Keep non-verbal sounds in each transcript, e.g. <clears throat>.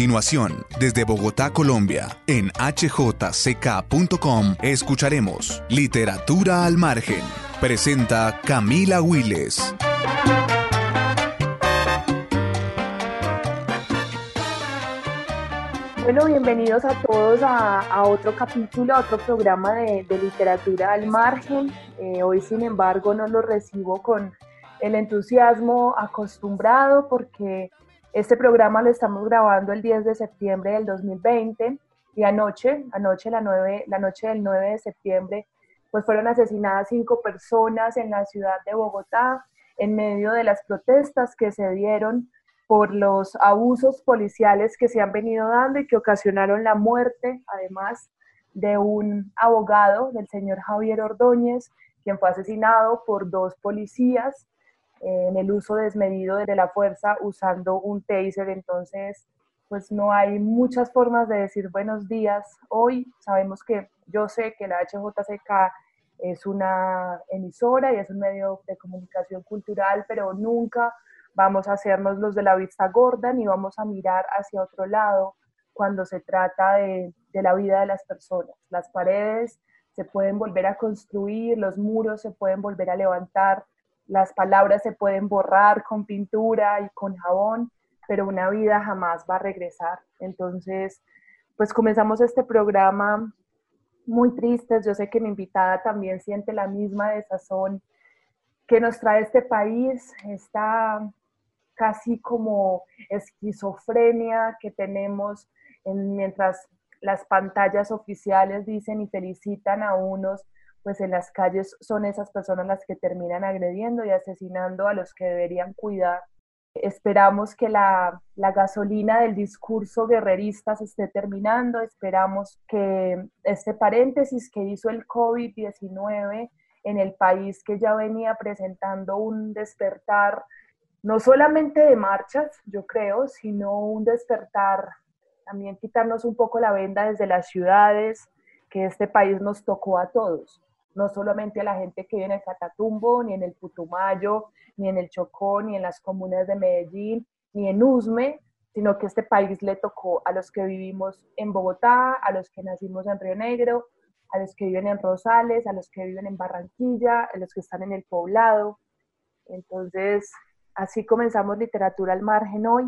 continuación, desde Bogotá, Colombia, en hjck.com, escucharemos Literatura al Margen. Presenta Camila Willes. Bueno, bienvenidos a todos a, otro capítulo, a otro programa de, literatura al margen. Eh, hoy, sin embargo, no lo recibo con el entusiasmo acostumbrado porque este programa lo estamos grabando el 10 de septiembre del 2020 y anoche, anoche la, 9, la noche del 9 de septiembre, pues fueron asesinadas cinco personas en la ciudad de Bogotá en medio de las protestas que se dieron por los abusos policiales que se han venido dando y que ocasionaron la muerte, además de un abogado, del señor Javier Ordóñez, quien fue asesinado por dos policías en el uso desmedido de la fuerza usando un taser. Entonces, pues no hay muchas formas de decir buenos días. Hoy sabemos que yo sé que la HJCK es una emisora y es un medio de comunicación cultural, pero nunca vamos a hacernos los de la vista gorda ni vamos a mirar hacia otro lado cuando se trata de, de la vida de las personas. Las paredes se pueden volver a construir, los muros se pueden volver a levantar, las palabras se pueden borrar con pintura y con jabón, pero una vida jamás va a regresar. Entonces, pues comenzamos este programa muy tristes. Yo sé que mi invitada también siente la misma desazón que nos trae este país, esta casi como esquizofrenia que tenemos mientras las pantallas oficiales dicen y felicitan a unos pues en las calles son esas personas las que terminan agrediendo y asesinando a los que deberían cuidar. Esperamos que la, gasolina del discurso guerrerista se esté terminando, esperamos que este paréntesis que hizo el COVID-19 en el país que ya venía presentando un despertar, no solamente de marchas, yo creo, sino un despertar, también quitarnos un poco la venda desde las ciudades, que este país nos tocó a todos no solamente a la gente que vive en el Catatumbo, ni en el Putumayo, ni en el Chocó, ni en las comunas de Medellín, ni en Usme, sino que este país le tocó a los que vivimos en Bogotá, a los que nacimos en Río Negro, a los que viven en Rosales, a los que viven en Barranquilla, a los que están en el poblado. Entonces, así comenzamos Literatura al Margen hoy.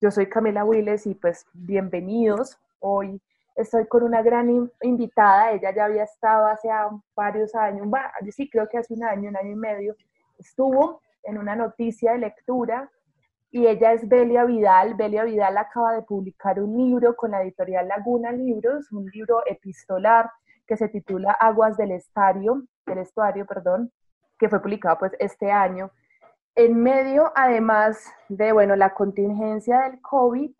Yo soy Camila Willes y pues bienvenidos. Hoy estoy con una gran invitada, ella ya había estado hace varios años, sí creo que hace un año, un año y medio, estuvo en una noticia de lectura y ella es Belia Vidal. Belia Vidal acaba de publicar un libro con la editorial Laguna Libros, un libro epistolar que se titula Aguas del Estario, del Estuario, perdón, que fue publicado pues este año. En medio, además de, bueno, la contingencia del COVID,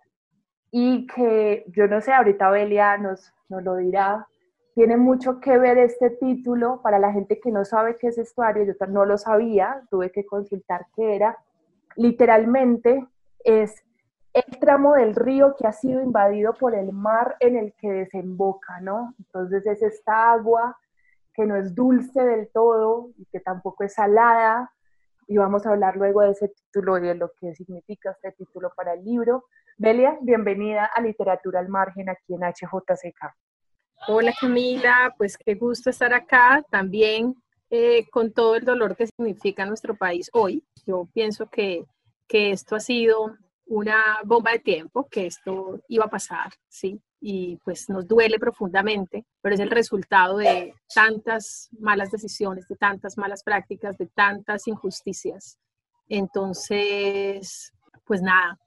y que yo no sé, ahorita Belia nos, nos lo dirá, tiene mucho que ver este título para la gente que no sabe qué es estuario, yo no lo sabía, tuve que consultar qué era. Literalmente es el tramo del río que ha sido invadido por el mar en el que desemboca, ¿no? Entonces es esta agua que no es dulce del todo y que tampoco es salada, y vamos a hablar luego de ese título y de lo que significa este título para el libro. Belia, bienvenida a Literatura al Margen aquí en HJCK. Hola Camila, pues qué gusto estar acá también eh, con todo el dolor que significa nuestro país hoy. Yo pienso que, que esto ha sido una bomba de tiempo, que esto iba a pasar, ¿sí? Y pues nos duele profundamente, pero es el resultado de tantas malas decisiones, de tantas malas prácticas, de tantas injusticias. Entonces, pues nada,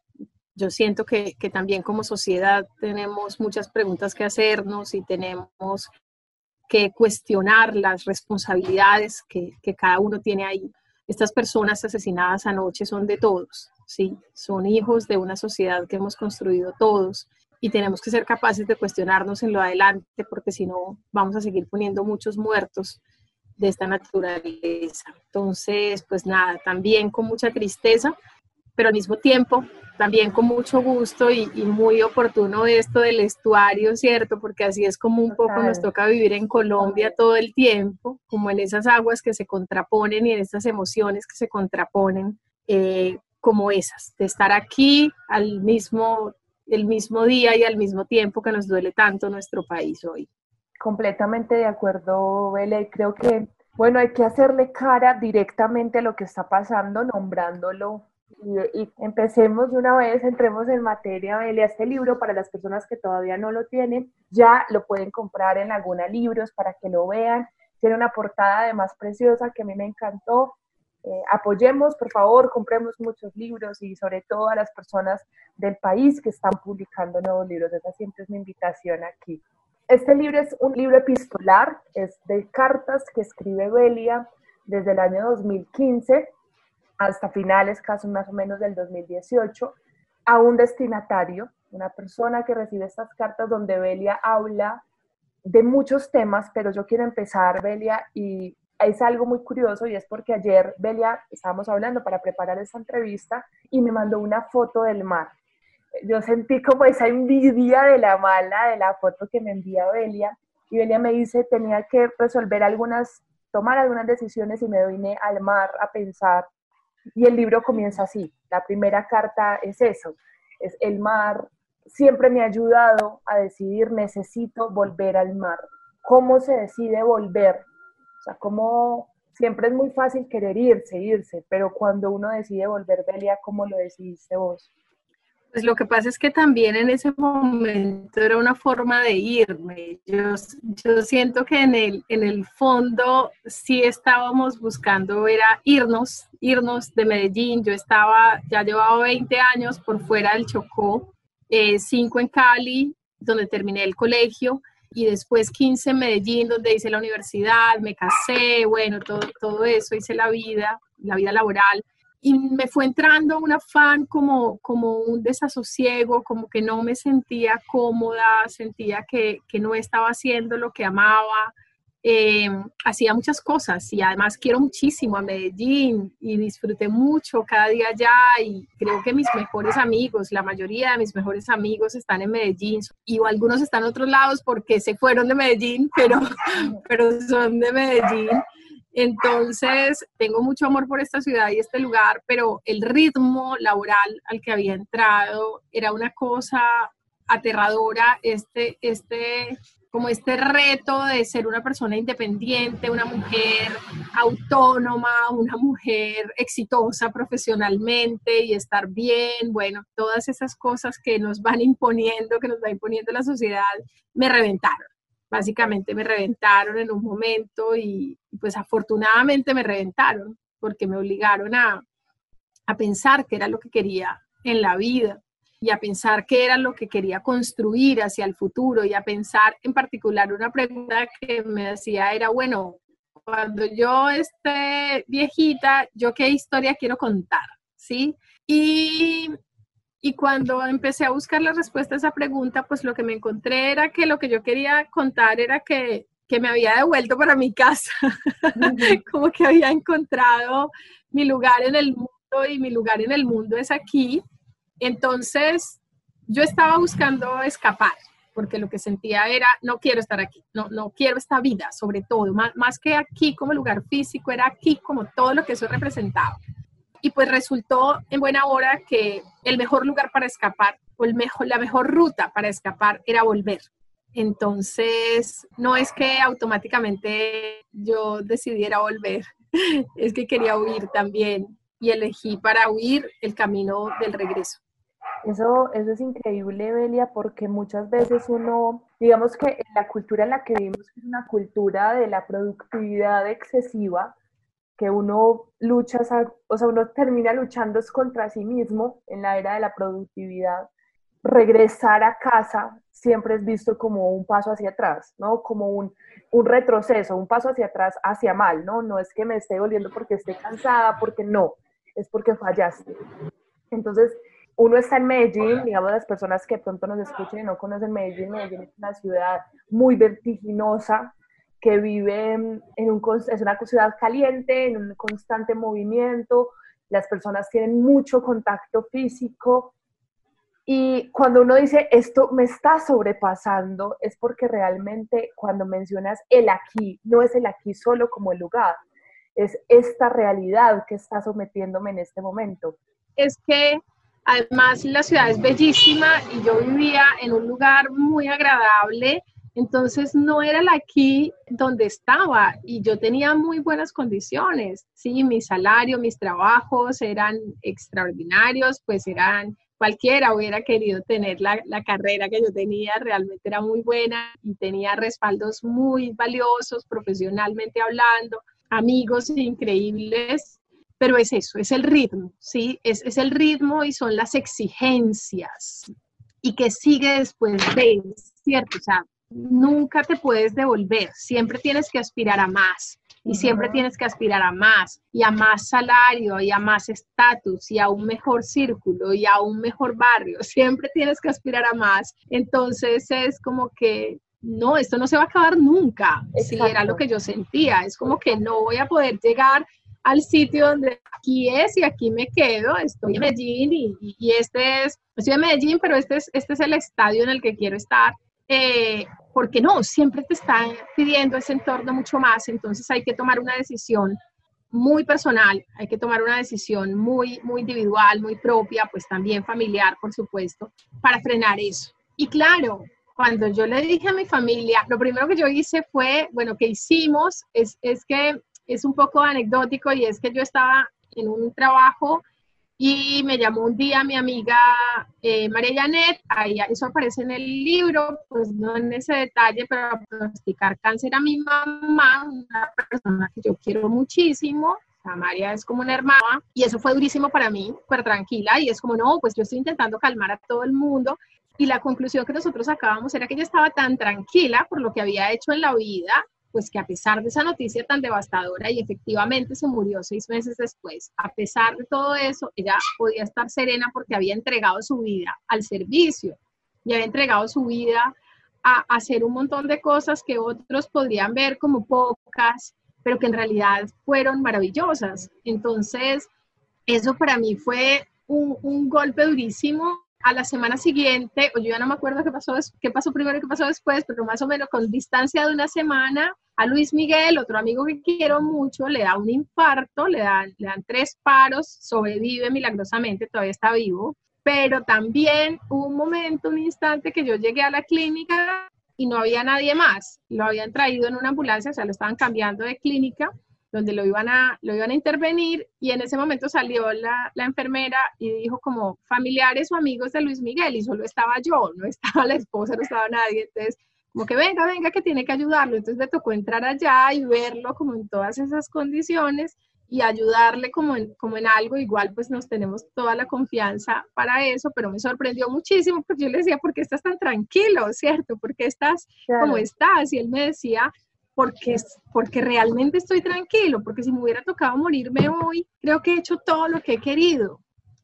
yo siento que, también como sociedad tenemos muchas preguntas que hacernos y tenemos que cuestionar las responsabilidades que, cada uno tiene ahí. Estas personas asesinadas anoche son de todos, ¿sí? Son hijos de una sociedad que hemos construido todos y tenemos que ser capaces de cuestionarnos en lo adelante porque si no vamos a seguir poniendo muchos muertos de esta naturaleza. Entonces, pues nada, también con mucha tristeza, pero al mismo tiempo también con mucho gusto y, muy oportuno esto del estuario, ¿cierto? Porque así es como un poco nos toca vivir en Colombia todo el tiempo, como en esas aguas que se contraponen y en estas emociones que se contraponen, eh, como esas, de estar aquí al mismo el mismo día y al mismo tiempo que nos duele tanto nuestro país hoy. Completamente de acuerdo, Bele. Creo que, bueno, hay que hacerle cara directamente a lo que está pasando, nombrándolo. Y, empecemos de una vez, entremos en materia, Bele. Este libro, para las personas que todavía no lo tienen, ya lo pueden comprar en alguna libros para que lo vean. Tiene una portada además preciosa que a mí me encantó eh, apoyemos, por favor, compremos muchos libros y sobre todo a las personas del país que están publicando nuevos libros. Esa siempre es mi invitación aquí. Este libro es un libro epistolar, es de cartas que escribe Belia desde el año 2015 hasta finales, casi más o menos del 2018, a un destinatario, una persona que recibe estas cartas donde Belia habla de muchos temas, pero yo quiero empezar, Belia, y es algo muy curioso y es porque ayer Belia estábamos hablando para preparar esta entrevista y me mandó una foto del mar. Yo sentí como esa envidia de la mala de la foto que me envía Belia y Belia me dice tenía que resolver algunas, tomar algunas decisiones y me vine al mar a pensar y el libro comienza así. La primera carta es eso, es el mar siempre me ha ayudado a decidir necesito volver al mar. ¿Cómo se decide volver sea, como siempre es muy fácil querer irse, irse, pero cuando uno decide volver, Belia, ¿cómo lo decidiste vos? Pues lo que pasa es que también en ese momento era una forma de irme. Yo, yo siento que en el, en el fondo sí estábamos buscando, era irnos, irnos de Medellín. Yo estaba, ya llevaba 20 años por fuera del Chocó, 5 eh, en Cali, donde terminé el colegio, y después 15 en Medellín, donde hice la universidad, me casé, bueno, todo, todo eso, hice la vida, la vida laboral. Y me fue entrando un afán como, como un desasosiego, como que no me sentía cómoda, sentía que, que no estaba haciendo lo que amaba, eh, hacía muchas cosas y además quiero muchísimo a Medellín y disfruté mucho cada día allá y creo que mis mejores amigos, la mayoría de mis mejores amigos están en Medellín y algunos están en otros lados porque se fueron de Medellín, <laughs> pero, pero son de Medellín. Entonces, tengo mucho amor por esta ciudad y este lugar, pero el ritmo laboral al que había entrado era una cosa aterradora. Este, este como este reto de ser una persona independiente, una mujer autónoma, una mujer exitosa profesionalmente y estar bien, bueno, todas esas cosas que nos van imponiendo, que nos va imponiendo la sociedad, me reventaron. Básicamente me reventaron en un momento y pues afortunadamente me reventaron porque me obligaron a, a pensar que era lo que quería en la vida y a pensar qué era lo que quería construir hacia el futuro y a pensar en particular una pregunta que me hacía era, bueno, cuando yo esté viejita, ¿yo qué historia quiero contar? ¿Sí? Y, y cuando empecé a buscar la respuesta a esa pregunta, pues lo que me encontré era que lo que yo quería contar era que, que me había devuelto para mi casa, <laughs> como que había encontrado mi lugar en el mundo y mi lugar en el mundo es aquí entonces, yo estaba buscando escapar, porque lo que sentía era, no quiero estar aquí, no, no quiero esta vida, sobre todo, más, que aquí como lugar físico, era aquí como todo lo que eso representaba. Y pues resultó en buena hora que el mejor lugar para escapar, o el mejor, la mejor ruta para escapar era volver. Entonces, no es que automáticamente yo decidiera volver, <laughs> es que quería huir también y elegí para huir el camino del regreso. Eso, eso es increíble, Belia, porque muchas veces uno, digamos que la cultura en la que vivimos es una cultura de la productividad excesiva, que uno lucha, o sea, uno termina luchando contra sí mismo en la era de la productividad. Regresar a casa siempre es visto como un paso hacia atrás, ¿no? Como un, un retroceso, un paso hacia atrás, hacia mal, ¿no? No es que me esté volviendo porque esté cansada, porque no, es porque fallaste. Entonces, uno está en Medellín, digamos las personas que pronto nos escuchen y no conocen Medellín, Medellín es una ciudad muy vertiginosa, que vive en un, es una ciudad caliente, en un constante movimiento, las personas tienen mucho contacto físico y cuando uno dice esto me está sobrepasando, es porque realmente cuando mencionas el aquí, no es el aquí solo como el lugar, es esta realidad que está sometiéndome en este momento. Es que Además, la ciudad es bellísima y yo vivía en un lugar muy agradable, entonces no era la aquí donde estaba y yo tenía muy buenas condiciones, sí, mi salario, mis trabajos eran extraordinarios, pues eran cualquiera hubiera querido tener la, la, carrera que yo tenía, realmente era muy buena y tenía respaldos muy valiosos profesionalmente hablando, amigos increíbles pero es eso, es el ritmo, ¿sí? Es, es el ritmo y son las exigencias. Y que sigue después de, ¿cierto? O sea, nunca te puedes devolver, siempre tienes que aspirar a más y siempre tienes que aspirar a más y a más salario y a más estatus y a un mejor círculo y a un mejor barrio, <laughs> siempre tienes que aspirar a más. Entonces es como que no, esto no se va a acabar nunca. Si era lo que yo sentía, es como que no voy a poder llegar al sitio donde aquí es y aquí me quedo, estoy en Medellín y, este es, estoy en Medellín, pero este es, este es el estadio en el que quiero estar. Eh, porque no, siempre te están pidiendo ese entorno mucho más, entonces hay que tomar una decisión muy personal, hay que tomar una decisión muy, muy individual, muy propia, pues también familiar, por supuesto, para frenar eso. Y claro, cuando yo le dije a mi familia, lo primero que yo hice fue, bueno, que hicimos es, es que es un poco anecdótico y es que yo estaba en un trabajo y me llamó un día mi amiga eh, María Janet, ahí eso aparece en el libro, pues no en ese detalle, pero a pronosticar cáncer a mi mamá, una persona que yo quiero muchísimo, la María es como una hermana, y eso fue durísimo para mí, súper tranquila, y es como, no, pues yo estoy intentando calmar a todo el mundo, y la conclusión que nosotros sacábamos era que ella estaba tan tranquila por lo que había hecho en la vida, pues que a pesar de esa noticia tan devastadora y efectivamente se murió seis meses después, a pesar de todo eso, ella podía estar serena porque había entregado su vida al servicio y había entregado su vida a hacer un montón de cosas que otros podrían ver como pocas, pero que en realidad fueron maravillosas. Entonces, eso para mí fue un, un golpe durísimo a la semana siguiente, o yo ya no me acuerdo qué pasó, qué pasó primero y qué pasó después, pero más o menos con distancia de una semana, a Luis Miguel, otro amigo que quiero mucho, le da un infarto, le dan, le dan tres paros, sobrevive milagrosamente, todavía está vivo, pero también hubo un momento, un instante que yo llegué a la clínica y no había nadie más, lo habían traído en una ambulancia, o sea, lo estaban cambiando de clínica donde lo iban a, lo iban a intervenir. Y en ese momento salió la, la, enfermera y dijo como familiares o amigos de Luis Miguel y solo estaba yo, no estaba la esposa, no estaba nadie, entonces como que venga, venga, que tiene que ayudarlo, entonces le tocó entrar allá y verlo como en todas esas condiciones y ayudarle como en, como en algo, igual pues nos tenemos toda la confianza para eso, pero me sorprendió muchísimo porque yo le decía, ¿por qué estás tan tranquilo, cierto? ¿Por qué estás como estás? Y él me decía, porque, porque realmente estoy tranquilo, porque si me hubiera tocado morirme hoy, creo que he hecho todo lo que he querido.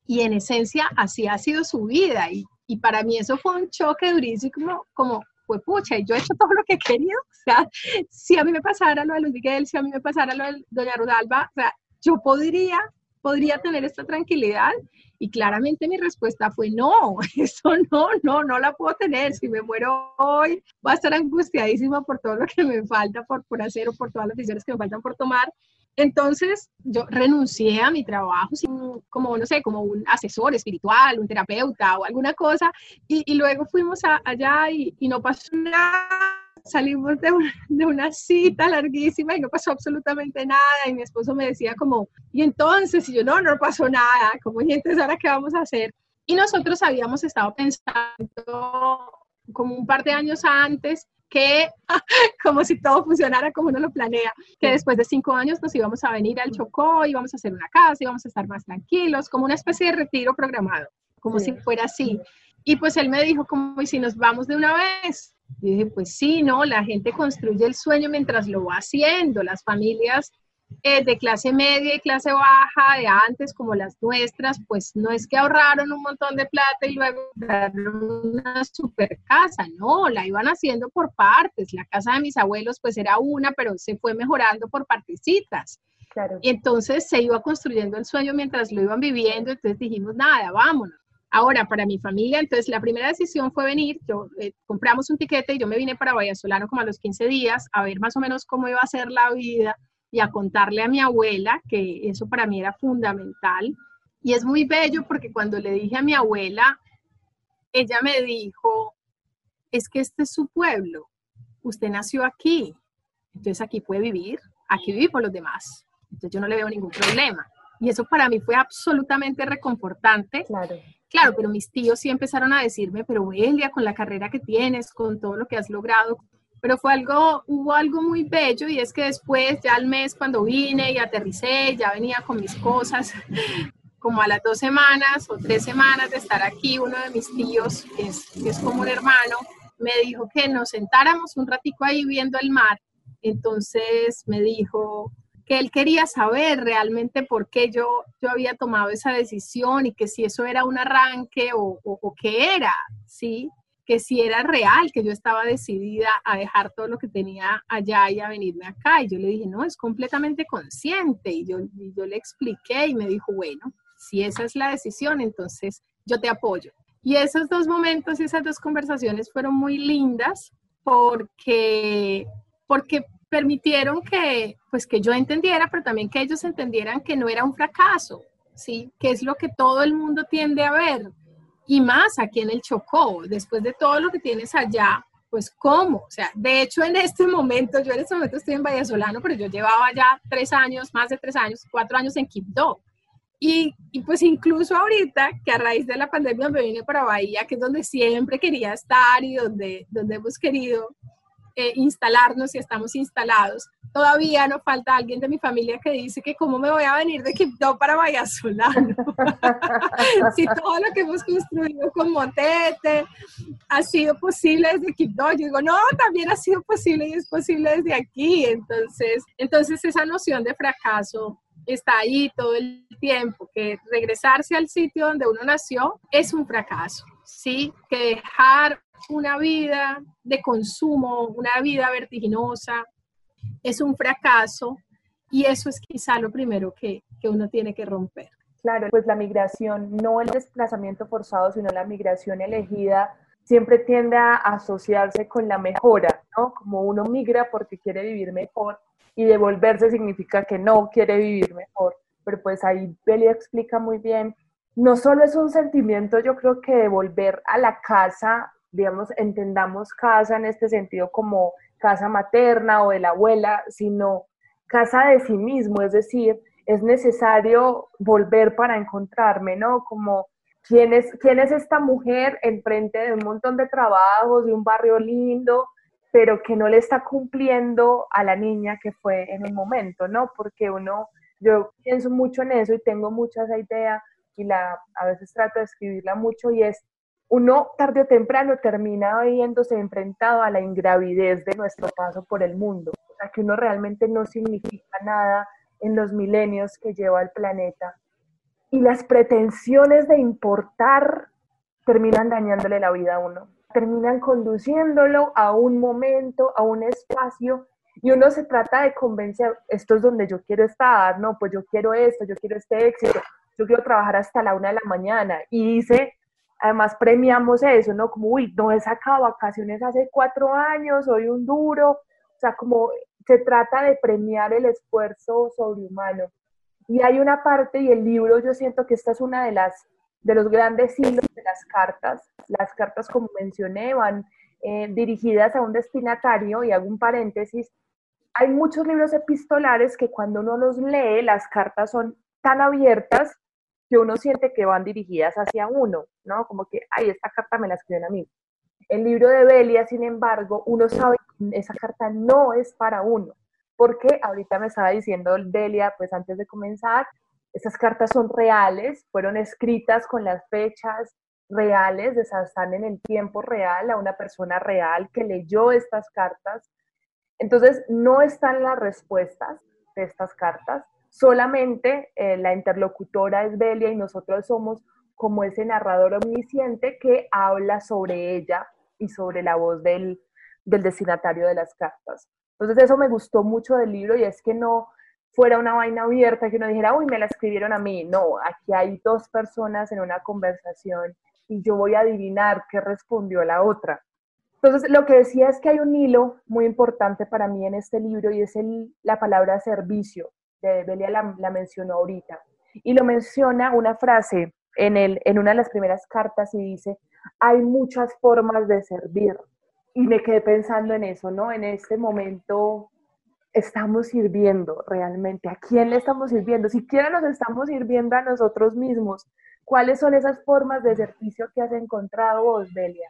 Y en esencia, así ha sido su vida. Y, y para mí eso fue un choque durísimo, como, fue pucha, yo he hecho todo lo que he querido. O sea, si a mí me pasara lo de Luis Miguel, si a mí me pasara lo de Doña Rodalba, o sea, yo podría, podría tener esta tranquilidad y claramente mi respuesta fue no, <laughs> eso no, no, no la puedo tener. Si me muero hoy, voy a estar angustiadísima por todo lo que me falta por, por hacer o por todas las decisiones que me faltan por tomar. Entonces yo renuncié a mi trabajo como, no sé, como un asesor espiritual, un terapeuta o alguna cosa, y, luego fuimos allá y, y no pasó nada. Salimos de una, de una, cita larguísima y no pasó absolutamente nada y mi esposo me decía como, y entonces, y yo no, no pasó nada, como, y entonces ahora qué vamos a hacer? Y nosotros habíamos estado pensando como un par de años antes que, <laughs> como si todo funcionara como uno lo planea, que después de cinco años nos íbamos a venir al Chocó, íbamos a hacer una casa, íbamos a estar más tranquilos, como una especie de retiro programado, como si fuera así. Y pues él me dijo como, ¿y si nos vamos de una vez? Y dije, pues sí, no, la gente construye el sueño mientras lo va haciendo. Las familias eh, de clase media y clase baja de antes, como las nuestras, pues no es que ahorraron un montón de plata y luego compraron una super casa, no, la iban haciendo por partes. La casa de mis abuelos, pues era una, pero se fue mejorando por partecitas. Claro. Y entonces se iba construyendo el sueño mientras lo iban viviendo, entonces dijimos, nada, vámonos. Ahora, para mi familia, entonces la primera decisión fue venir, yo eh, compramos un tiquete y yo me vine para Vallasolano como a los 15 días a ver más o menos cómo iba a ser la vida y a contarle a mi abuela, que eso para mí era fundamental. Y es muy bello porque cuando le dije a mi abuela, ella me dijo, es que este es su pueblo, usted nació aquí, entonces aquí puede vivir, aquí vive por los demás, entonces yo no le veo ningún problema. Y eso para mí fue absolutamente reconfortante. Claro. Claro, pero mis tíos sí empezaron a decirme, pero Elia, con la carrera que tienes, con todo lo que has logrado, pero fue algo, hubo algo muy bello y es que después, ya al mes cuando vine y aterricé, ya venía con mis cosas, <laughs> como a las dos semanas o tres semanas de estar aquí, uno de mis tíos, que es, que es como un hermano, me dijo que nos sentáramos un ratico ahí viendo el mar. Entonces me dijo, que él quería saber realmente por qué yo, yo había tomado esa decisión y que si eso era un arranque o, o, qué era, ¿sí? Que si era real, que yo estaba decidida a dejar todo lo que tenía allá y a venirme acá. Y yo le dije, no, es completamente consciente. Y yo, yo le expliqué y me dijo, bueno, si esa es la decisión, entonces yo te apoyo. Y esos dos momentos y esas dos conversaciones fueron muy lindas porque, porque permitieron que, pues, que yo entendiera, pero también que ellos entendieran que no era un fracaso, ¿sí? Que es lo que todo el mundo tiende a ver. Y más aquí en el Chocó, después de todo lo que tienes allá, pues cómo, o sea, de hecho en este momento, yo en este momento estoy en Vallasolano, pero yo llevaba ya tres años, más de tres años, cuatro años en Quibdó. Y, y, pues incluso ahorita, que a raíz de la pandemia me vine para Bahía, que es donde siempre quería estar y donde, donde hemos querido eh, instalarnos y estamos instalados. Todavía no falta alguien de mi familia que dice que cómo me voy a venir de Quibdó para Vallasolano. <laughs> si todo lo que hemos construido con Motete ha sido posible desde Quibdó, yo digo, no, también ha sido posible y es posible desde aquí. Entonces, entonces esa noción de fracaso está ahí todo el tiempo, que regresarse al sitio donde uno nació es un fracaso, ¿sí? Que dejar una vida de consumo, una vida vertiginosa, es un fracaso y eso es quizá lo primero que, que uno tiene que romper. Claro, pues la migración, no el desplazamiento forzado, sino la migración elegida, siempre tiende a asociarse con la mejora, ¿no? Como uno migra porque quiere vivir mejor y devolverse significa que no quiere vivir mejor. Pero pues ahí Belia explica muy bien, no solo es un sentimiento, yo creo que de volver a la casa digamos, entendamos casa en este sentido como casa materna o de la abuela, sino casa de sí mismo, es decir, es necesario volver para encontrarme, ¿no? Como quién es, quién es esta mujer enfrente de un montón de trabajos, de un barrio lindo, pero que no le está cumpliendo a la niña que fue en un momento, ¿no? Porque uno, yo pienso mucho en eso y tengo mucha esa idea y la, a veces trato de escribirla mucho y es uno tarde o temprano termina viéndose enfrentado a la ingravidez de nuestro paso por el mundo, o sea, que uno realmente no significa nada en los milenios que lleva el planeta. Y las pretensiones de importar terminan dañándole la vida a uno, terminan conduciéndolo a un momento, a un espacio, y uno se trata de convencer, esto es donde yo quiero estar, no, pues yo quiero esto, yo quiero este éxito, yo quiero trabajar hasta la una de la mañana, y dice además premiamos eso, ¿no? Como, uy, no he sacado vacaciones hace cuatro años, soy un duro, o sea, como se trata de premiar el esfuerzo sobrehumano. Y hay una parte, y el libro, yo siento que esta es una de las de los grandes hilos de las cartas. Las cartas, como mencioné, van eh, dirigidas a un destinatario, y hago un paréntesis. Hay muchos libros epistolares que cuando uno los lee, las cartas son tan abiertas que uno siente que van dirigidas hacia uno, ¿no? Como que, ay, esta carta me la escriben a mí. El libro de Belia, sin embargo, uno sabe que esa carta no es para uno, porque ahorita me estaba diciendo Belia, pues antes de comenzar, esas cartas son reales, fueron escritas con las fechas reales, están en el tiempo real, a una persona real que leyó estas cartas. Entonces, no están las respuestas de estas cartas, solamente eh, la interlocutora es Belia y nosotros somos como ese narrador omnisciente que habla sobre ella y sobre la voz del, del destinatario de las cartas. Entonces eso me gustó mucho del libro y es que no fuera una vaina abierta que uno dijera, uy, me la escribieron a mí. No, aquí hay dos personas en una conversación y yo voy a adivinar qué respondió la otra. Entonces, lo que decía es que hay un hilo muy importante para mí en este libro y es el, la palabra servicio. Belia la, mencionó ahorita. Y lo menciona una frase en, el, en una de las primeras cartas y dice, hay muchas formas de servir. Y me quedé pensando en eso, ¿no? En este momento estamos sirviendo realmente, a quién le estamos sirviendo, siquiera nos estamos sirviendo a nosotros mismos. ¿Cuáles son esas formas de servicio que has encontrado vos, Delia?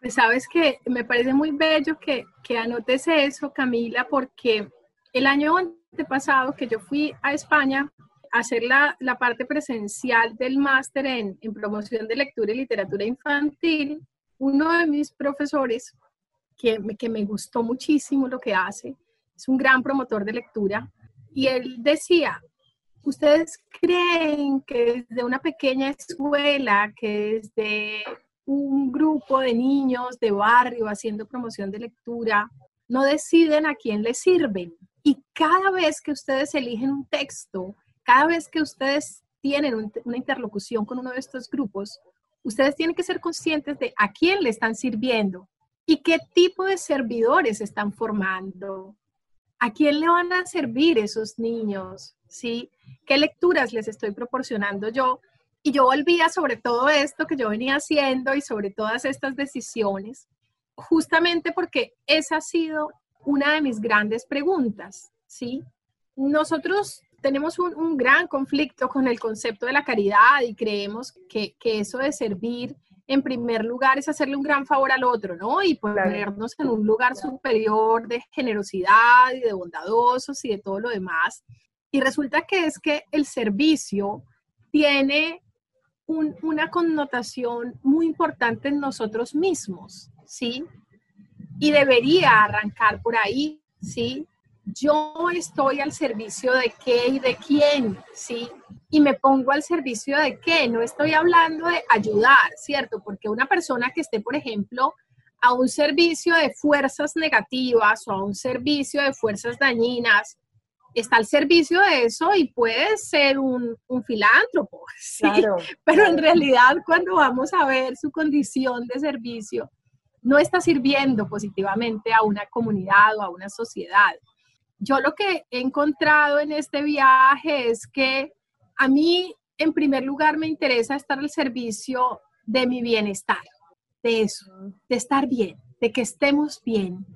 Pues sabes que me parece muy bello que, que anotes eso, Camila, porque el año antepasado que yo fui a España a hacer la, la parte presencial del máster en, en promoción de lectura y literatura infantil, uno de mis profesores, que, que me gustó muchísimo lo que hace, es un gran promotor de lectura, y él decía, ¿ustedes creen que desde una pequeña escuela, que desde un grupo de niños de barrio haciendo promoción de lectura, no deciden a quién le sirven? Y cada vez que ustedes eligen un texto, cada vez que ustedes tienen una interlocución con uno de estos grupos, ustedes tienen que ser conscientes de a quién le están sirviendo y qué tipo de servidores están formando. ¿A quién le van a servir esos niños? ¿Sí? ¿Qué lecturas les estoy proporcionando yo? Y yo volvía sobre todo esto que yo venía haciendo y sobre todas estas decisiones, justamente porque esa ha sido una de mis grandes preguntas, ¿sí? Nosotros tenemos un, gran conflicto con el concepto de la caridad y creemos que, que, eso de servir en primer lugar es hacerle un gran favor al otro, ¿no? Y ponernos en un lugar superior de generosidad y de bondadosos y de todo lo demás. Y resulta que es que el servicio tiene una connotación muy importante en nosotros mismos, ¿sí? Y debería arrancar por ahí, ¿sí? Yo estoy al servicio de qué y de quién, ¿sí? Y me pongo al servicio de qué, no estoy hablando de ayudar, ¿cierto? Porque una persona que esté, por ejemplo, a un servicio de fuerzas negativas o a un servicio de fuerzas dañinas, está al servicio de eso y puede ser un, filántropo, <laughs> ¿sí? pero en realidad cuando vamos a ver su condición de servicio, no está sirviendo positivamente a una comunidad o a una sociedad. Yo lo que he encontrado en este viaje es que a mí, en primer lugar, me interesa estar al servicio de mi bienestar, de eso, de estar bien, de que estemos bien,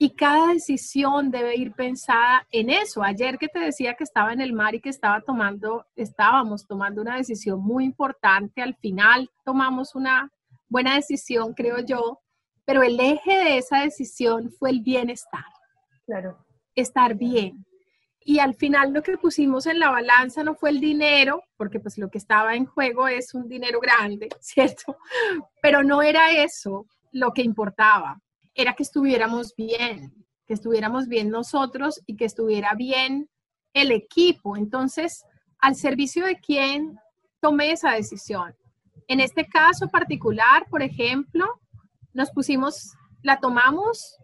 y cada decisión debe ir pensada en eso. Ayer que te decía que estaba en el mar y que estaba tomando, estábamos tomando una decisión muy importante, al final tomamos una buena decisión, creo yo, pero el eje de esa decisión fue el bienestar. Claro. Estar bien. Y al final lo que pusimos en la balanza no fue el dinero, porque pues lo que estaba en juego es un dinero grande, <laughs> ¿cierto? Pero no era eso lo que importaba era que estuviéramos bien, que estuviéramos bien nosotros y que estuviera bien el equipo. Entonces, al servicio de quién tomé esa decisión. En este caso particular, por ejemplo, nos pusimos, la tomamos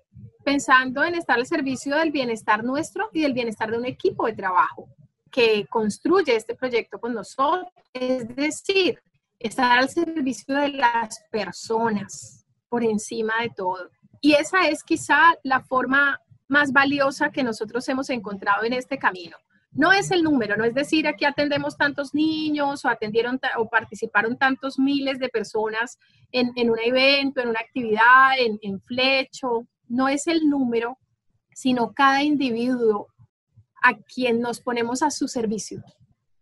pensando en estar al servicio del bienestar nuestro y del bienestar de un equipo de trabajo que construye este proyecto con nosotros. Es decir, estar al servicio de las personas por encima de todo. Y esa es quizá la forma más valiosa que nosotros hemos encontrado en este camino. No es el número, no es decir, aquí atendemos tantos niños o atendieron o participaron tantos miles de personas en, un evento, en una actividad, en, en flecho. No es el número, sino cada individuo a quien nos ponemos a su servicio.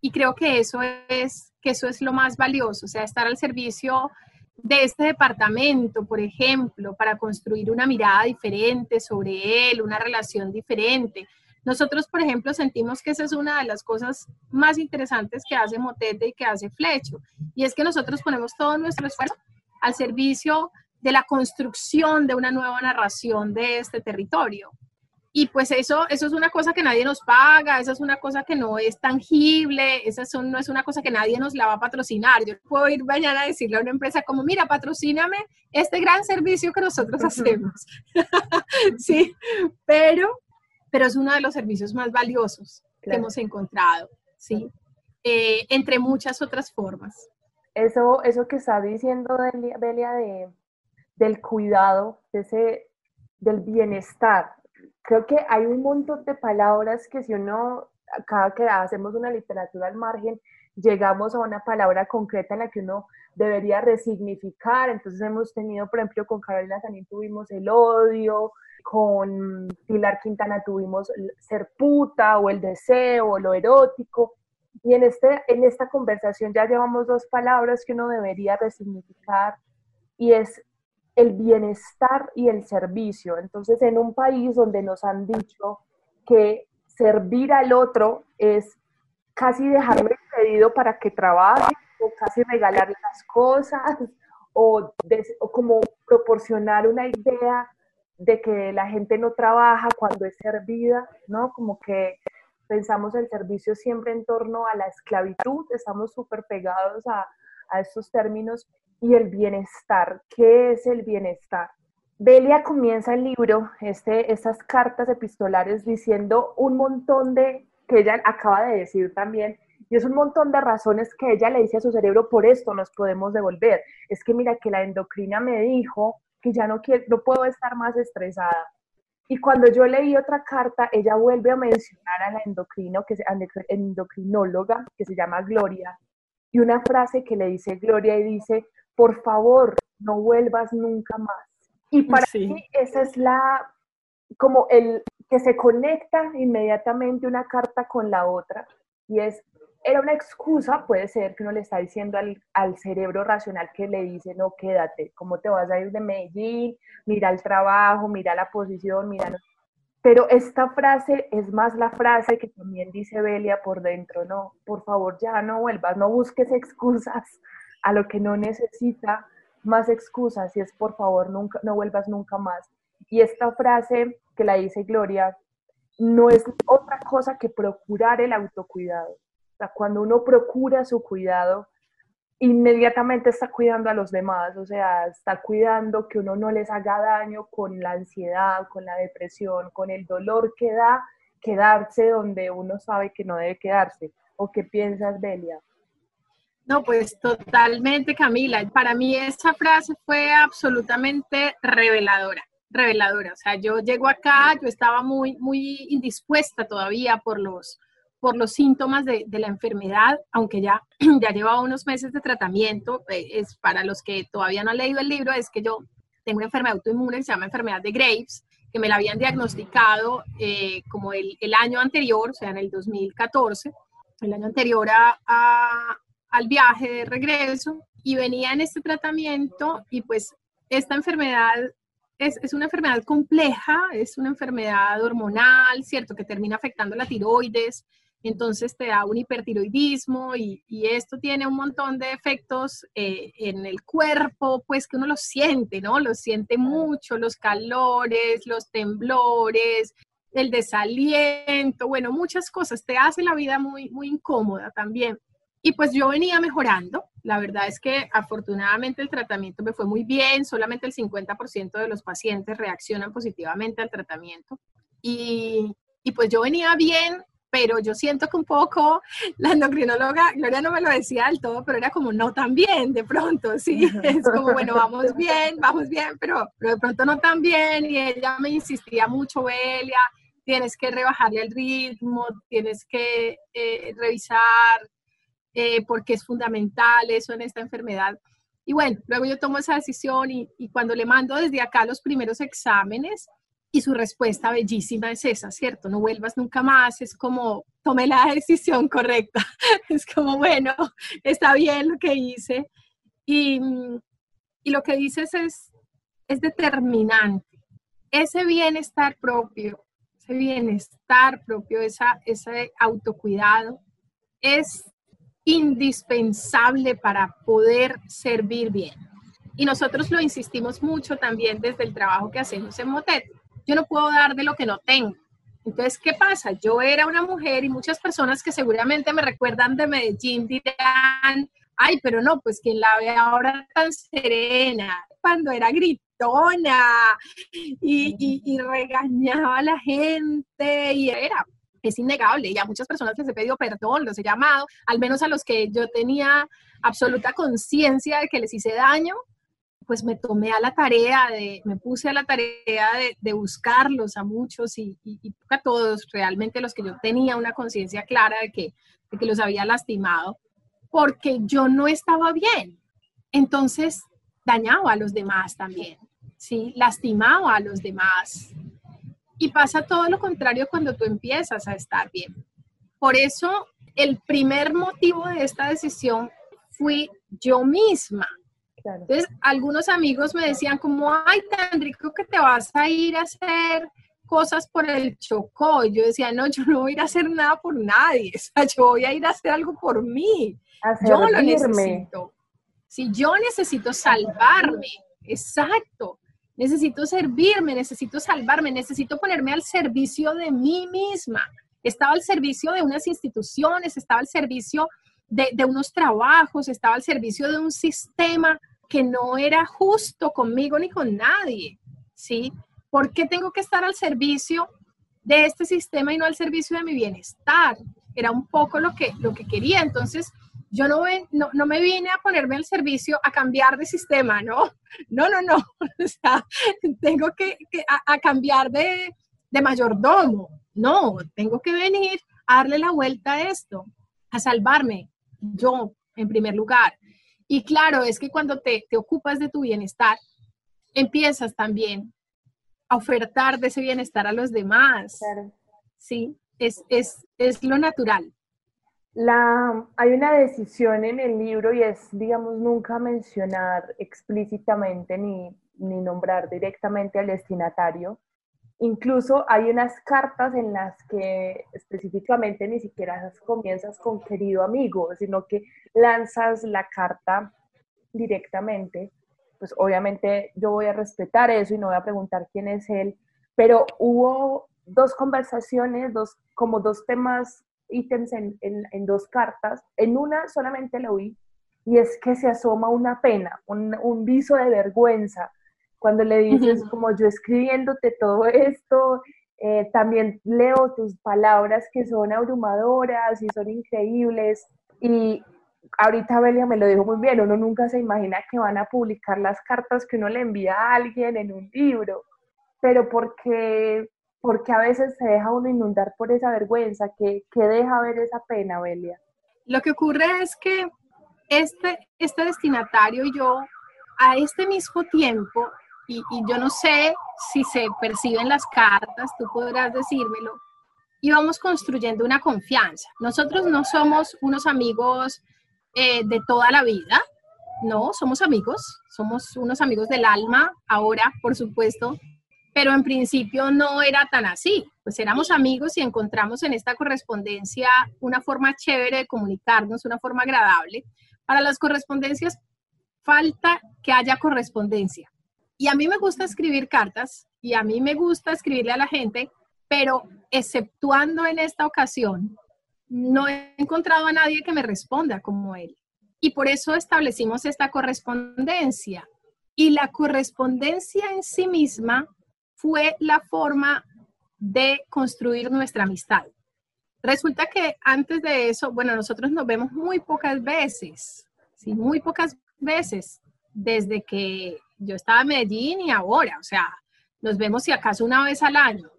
Y creo que eso es, que eso es lo más valioso, o sea, estar al servicio de este departamento, por ejemplo, para construir una mirada diferente sobre él, una relación diferente. Nosotros, por ejemplo, sentimos que esa es una de las cosas más interesantes que hace Motete y que hace Flecho, y es que nosotros ponemos todo nuestro esfuerzo al servicio de la construcción de una nueva narración de este territorio. Y pues eso, eso es una cosa que nadie nos paga, esa es una cosa que no es tangible, esa no es una cosa que nadie nos la va a patrocinar. Yo puedo ir mañana a decirle a una empresa como, mira, patrocíname este gran servicio que nosotros hacemos. <laughs> sí, pero, pero es uno de los servicios más valiosos que hemos encontrado, ¿sí? Eh, entre muchas otras formas. Eso, eso que está diciendo Delia, de, del cuidado, de ese, del bienestar, creo que hay un montón de palabras que si uno cada que hacemos una literatura al margen, llegamos a una palabra concreta en la que uno debería resignificar. Entonces hemos tenido, por ejemplo, con Carolina Sanín tuvimos el odio, con Pilar Quintana tuvimos ser puta o el deseo o lo erótico. Y en, este, en esta conversación ya llevamos dos palabras que uno debería resignificar y es el bienestar y el servicio. Entonces, en un país donde nos han dicho que servir al otro es casi dejarlo pedido para que trabaje o casi regalarle las cosas o, o como proporcionar una idea de que la gente no trabaja cuando es servida, ¿no? Como que pensamos el servicio siempre en torno a la esclavitud, estamos súper pegados a, a estos términos y el bienestar. ¿Qué es el bienestar? Belia comienza el libro, este, estas cartas epistolares, diciendo un montón de, que ella acaba de decir también, y es un montón de razones que ella le dice a su cerebro, por esto nos podemos devolver. Es que mira que la endocrina me dijo que ya no, quiero, no puedo estar más estresada. Y cuando yo leí otra carta, ella vuelve a mencionar a la endocrino, que es endocrinóloga, que se llama Gloria, y una frase que le dice Gloria y dice, por favor, no vuelvas nunca más. Y para mí esa es la, como el que se conecta inmediatamente una carta con la otra, y es, era una excusa, puede ser que uno le está diciendo al, al, cerebro racional que le dice, no, quédate, ¿cómo te vas a ir de Medellín? Mira el trabajo, mira la posición, mira... Pero esta frase es más la frase que también dice Belia por dentro, no, por favor ya no vuelvas, no busques excusas a lo que no necesita más excusas y es por favor nunca, no vuelvas nunca más. Y esta frase que la dice Gloria no es otra cosa que procurar el autocuidado cuando uno procura su cuidado, inmediatamente está cuidando a los demás, o sea, está cuidando que uno no les haga daño con la ansiedad, con la depresión, con el dolor que da quedarse donde uno sabe que no debe quedarse. ¿O qué piensas, Belia? No, pues totalmente, Camila. Para mí esa frase fue absolutamente reveladora, reveladora. O sea, yo llego acá, yo estaba muy, muy indispuesta todavía por los, por los síntomas de, la enfermedad, aunque ya, <clears throat> ya llevaba unos meses de tratamiento, eh, es para los que todavía no han leído el libro, es que yo tengo una enfermedad autoinmune que se llama enfermedad de Graves, que me la habían diagnosticado eh, como el, año anterior, o sea, en el 2014, el año anterior a, al viaje de regreso, y venía en este tratamiento y pues esta enfermedad es, es, una enfermedad compleja, es una enfermedad hormonal, ¿cierto? Que termina afectando la tiroides, entonces te da un hipertiroidismo y, esto tiene un montón de efectos eh, en el cuerpo, pues que uno lo siente, ¿no? Lo siente mucho, los calores, los temblores, el desaliento, bueno, muchas cosas, te hace la vida muy, muy incómoda también. Y pues yo venía mejorando, la verdad es que afortunadamente el tratamiento me fue muy bien, solamente el 50% de los pacientes reaccionan positivamente al tratamiento. Y, y pues yo venía bien pero yo siento que un poco <laughs> la endocrinóloga, Gloria no me lo decía del todo, pero era como no tan bien de pronto, sí, <laughs> es como bueno, vamos bien, vamos bien, pero, pero de pronto no tan bien y ella me insistía mucho, Belia, tienes que rebajarle el ritmo, tienes que eh, revisar eh, porque es fundamental eso en esta enfermedad. Y bueno, luego yo tomo esa decisión y, y cuando le mando desde acá los primeros exámenes, y su respuesta bellísima es esa, ¿cierto? No vuelvas nunca más, es como, tomé la decisión correcta, <laughs> es como, bueno, está bien lo que hice. Y, y lo que dices es, es determinante. Ese bienestar propio, ese bienestar propio, esa, ese autocuidado, es indispensable para poder servir bien. Y nosotros lo insistimos mucho también desde el trabajo que hacemos en Motet yo no puedo dar de lo que no tengo. Entonces, ¿qué pasa? Yo era una mujer y muchas personas que seguramente me recuerdan de Medellín dirán, ay, pero no, pues quien la ve ahora tan serena, cuando era gritona y, regañaba a la gente y era, es innegable y a muchas personas les he pedido perdón, los he llamado, al menos a los que yo tenía absoluta conciencia de que les hice daño, pues me tomé a la tarea de, me puse a la tarea de, buscarlos a muchos y, a todos, realmente los que yo tenía una conciencia clara de que, de que los había lastimado, porque yo no estaba bien. Entonces dañaba a los demás también, ¿sí? Lastimaba a los demás. Y pasa todo lo contrario cuando tú empiezas a estar bien. Por eso, el primer motivo de esta decisión fui yo misma. Entonces, algunos amigos me decían como, ay, tan rico que te vas a ir a hacer cosas por el Chocó. Y yo decía, no, yo no voy a ir a hacer nada por nadie. O sea, yo voy a ir a hacer algo por mí. yo lo necesito. Si yo necesito salvarme, exacto. Necesito servirme, necesito salvarme, necesito ponerme al servicio de mí misma. Estaba al servicio de unas instituciones, estaba al servicio de, de unos trabajos, estaba al servicio de un sistema que no era justo conmigo ni con nadie, ¿sí? ¿Por qué tengo que estar al servicio de este sistema y no al servicio de mi bienestar? Era un poco lo que, lo que quería. Entonces, yo no, no, no me vine a ponerme al servicio a cambiar de sistema, ¿no? No, no, no. <laughs> O sea, tengo que, a, cambiar de, de mayordomo. No, tengo que venir a darle la vuelta a esto, a salvarme yo en primer lugar. Y claro, es que cuando te, te ocupas de tu bienestar, empiezas también a ofertar de ese bienestar a los demás. Claro. Sí, es, es, es lo natural. La, hay una decisión en el libro y es, digamos, nunca mencionar explícitamente ni, ni nombrar directamente al destinatario. Incluso hay unas cartas en las que específicamente ni siquiera comienzas con querido amigo, sino que lanzas la carta directamente. Pues obviamente yo voy a respetar eso y no voy a preguntar quién es él, pero hubo dos conversaciones, dos, como dos temas, ítems en, dos cartas. En una solamente lo vi y es que se asoma una pena, un, un viso de vergüenza cuando le dices como yo escribiéndote todo esto, eh, también leo tus palabras que son abrumadoras y son increíbles. Y ahorita Belia me lo dijo muy bien, uno nunca se imagina que van a publicar las cartas que uno le envía a alguien en un libro, pero porque, porque a veces se deja uno inundar por esa vergüenza, que, que deja ver esa pena, Belia. Lo que ocurre es que este, este destinatario y yo, a este mismo tiempo, y, yo no sé si se perciben las cartas, tú podrás decírmelo, y vamos construyendo una confianza. Nosotros no somos unos amigos eh, de toda la vida, no, somos amigos, somos unos amigos del alma, ahora, por supuesto, pero en principio no era tan así. Pues éramos amigos y encontramos en esta correspondencia una forma chévere de comunicarnos, una forma agradable. Para las correspondencias falta que haya correspondencia. Y a mí me gusta escribir cartas y a mí me gusta escribirle a la gente, pero exceptuando en esta ocasión, no he encontrado a nadie que me responda como él. Y por eso establecimos esta correspondencia. Y la correspondencia en sí misma fue la forma de construir nuestra amistad. Resulta que antes de eso, bueno, nosotros nos vemos muy pocas veces, sí, muy pocas veces desde que yo estaba en Medellín y ahora, o sea, nos vemos si acaso una vez al año,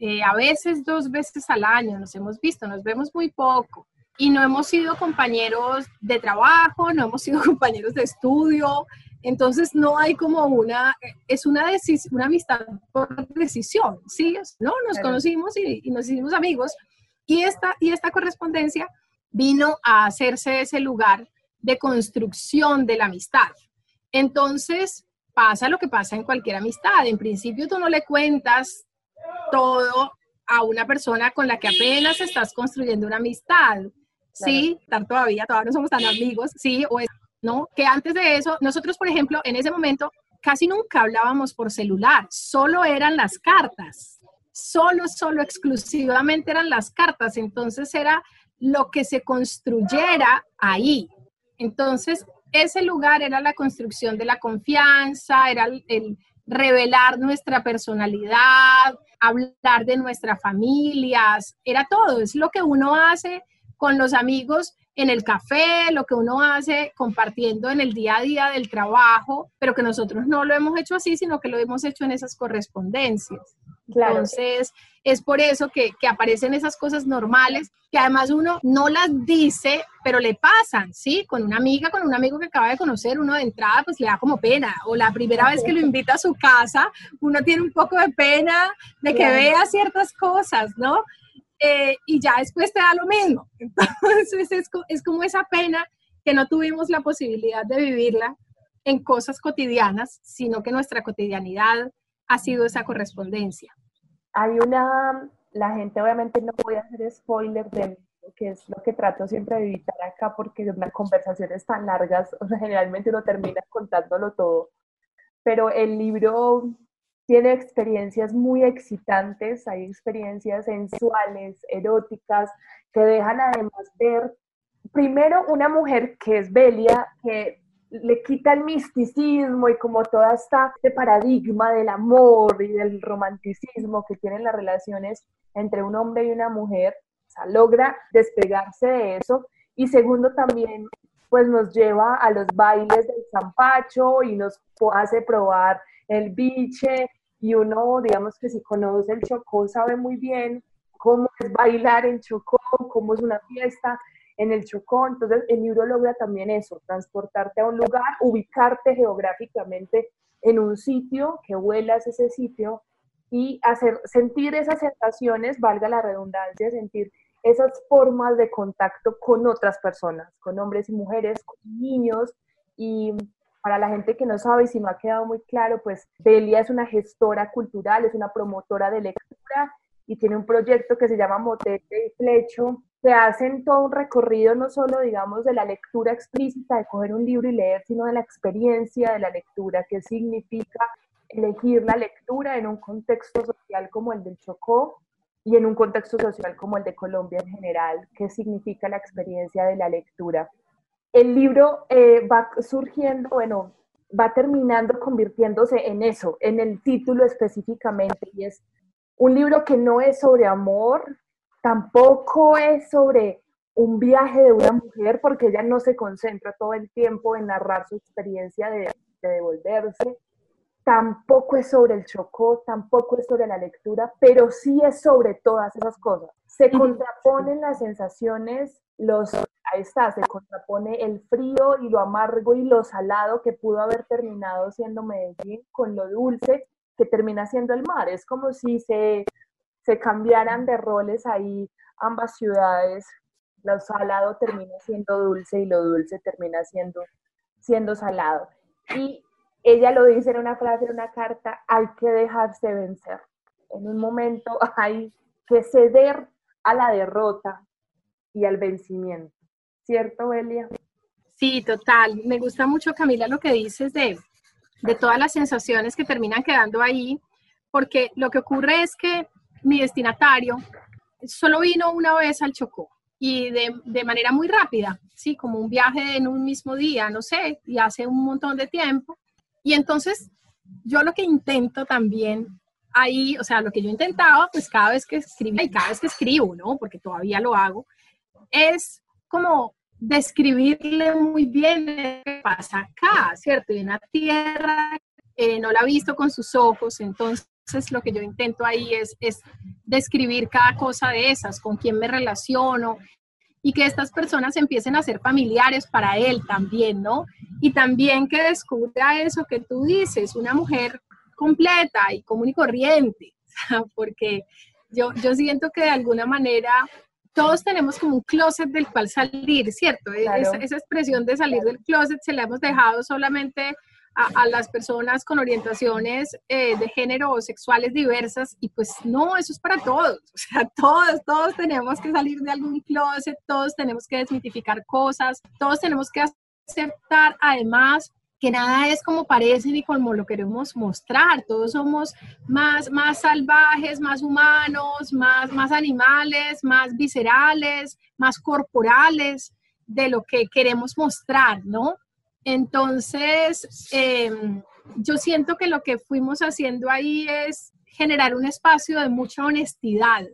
eh, a veces dos veces al año nos hemos visto, nos vemos muy poco. Y no hemos sido compañeros de trabajo, no hemos sido <laughs> compañeros de estudio, entonces no hay como una, es una, una amistad por decisión, ¿sí? No, nos conocimos y, y, nos hicimos amigos. Y esta, y esta correspondencia vino a hacerse ese lugar de construcción de la amistad. Entonces, pasa lo que pasa en cualquier amistad. En principio, tú no le cuentas todo a una persona con la que apenas estás construyendo una amistad. Sí, estar todavía, todavía no somos tan amigos, sí, o es, ¿no? Que antes de eso, nosotros, por ejemplo, en ese momento casi nunca hablábamos por celular, solo eran las cartas, solo, solo, exclusivamente eran las cartas, entonces era lo que se construyera ahí. Entonces, ese lugar era la construcción de la confianza, era el, revelar nuestra personalidad, hablar de nuestras familias, era todo, es lo que uno hace con los amigos en el café, lo que uno hace compartiendo en el día a día del trabajo, pero que nosotros no lo hemos hecho así, sino que lo hemos hecho en esas correspondencias. Entonces, es por eso que, que, aparecen esas cosas normales, que además uno no las dice, pero le pasan, ¿sí? Con una amiga, con un amigo que acaba de conocer, uno de entrada, pues le da como pena. O la primera vez que lo invita a su casa, uno tiene un poco de pena de que vea ciertas cosas, ¿no? Eh, y ya después te da lo mismo. <laughs> Entonces es, es como esa pena que no tuvimos la posibilidad de vivirla en cosas cotidianas, sino que nuestra cotidianidad ha sido esa correspondencia. Hay una, la gente obviamente no voy a hacer spoiler de que es lo que trato siempre de evitar acá porque las conversaciones tan largas, <laughs> generalmente uno termina contándolo todo, pero el libro tiene experiencias muy excitantes, hay experiencias sensuales, eróticas, que dejan además ver primero una mujer que es Belia, que le quita el misticismo y como todo este paradigma del amor y del romanticismo que tienen las relaciones entre un hombre y una mujer, o sea, logra despegarse de eso. Y segundo, también pues nos lleva a los bailes del zampacho y nos hace probar el biche y uno, digamos que si conoce el Chocó, sabe muy bien cómo es bailar en Chocó, cómo es una fiesta en el Chocó. Entonces, el libro logra también eso, transportarte a un lugar, ubicarte geográficamente en un sitio, que huelas ese sitio y hacer sentir esas sensaciones, valga la redundancia, sentir esas formas de contacto con otras personas, con hombres y mujeres, con niños y para la gente que no sabe y si no ha quedado muy claro, pues Belia es una gestora cultural, es una promotora de lectura y tiene un proyecto que se llama Motete y Flecho, que hacen todo un recorrido no solo, digamos, de la lectura explícita, de coger un libro y leer, sino de la experiencia de la lectura, qué significa elegir la lectura en un contexto social como el del Chocó y en un contexto social como el de Colombia en general, qué significa la experiencia de la lectura. El libro eh, va surgiendo, bueno, va terminando convirtiéndose en eso, en el título específicamente, y es un libro que no es sobre amor, tampoco es sobre un viaje de una mujer, porque ella no se concentra todo el tiempo en narrar su experiencia de, de devolverse, tampoco es sobre el chocó, tampoco es sobre la lectura, pero sí es sobre todas esas cosas. Se contraponen las sensaciones, los ahí está, se contrapone el frío y lo amargo y lo salado que pudo haber terminado siendo Medellín con lo dulce que termina siendo el mar. Es como si se, se cambiaran de roles ahí ambas ciudades. Lo salado termina siendo dulce y lo dulce termina siendo, siendo salado. Y ella lo dice en una frase, en una carta, hay que dejarse vencer. En un momento <laughs> hay que ceder a la derrota y al vencimiento. ¿Cierto, Elia? Sí, total. Me gusta mucho, Camila, lo que dices de, de todas las sensaciones que terminan quedando ahí, porque lo que ocurre es que mi destinatario solo vino una vez al Chocó y de, de, manera muy rápida, sí, como un viaje en un mismo día, no sé, y hace un montón de tiempo. Y entonces yo lo que intento también ahí, o sea, lo que yo intentaba, pues cada vez que escribía y cada vez que escribo, ¿no? Porque todavía lo hago, es como describirle muy bien qué pasa acá, ¿cierto? En una tierra, eh, no la ha visto con sus ojos, entonces lo que yo intento ahí es, es describir cada cosa de esas, con quién me relaciono, y que estas personas empiecen a ser familiares para él también, ¿no? Y también que descubra eso que tú dices, una mujer completa y común y corriente, <laughs> porque yo, yo siento que de alguna manera todos tenemos como un closet del cual salir, ¿cierto? E-, esa, expresión de salir del closet se la hemos dejado solamente a, las personas con orientaciones eh, de género o sexuales diversas y pues no, eso es para todos, <laughs> o sea, todos, todos tenemos que salir de algún closet, todos tenemos que desmitificar cosas, todos tenemos que aceptar además que nada es como parece ni como lo queremos mostrar. Todos somos más, más salvajes, más humanos, más, más animales, más viscerales, más corporales de lo que queremos mostrar, ¿no? Entonces, em, yo siento que lo que fuimos haciendo ahí es generar un espacio de mucha honestidad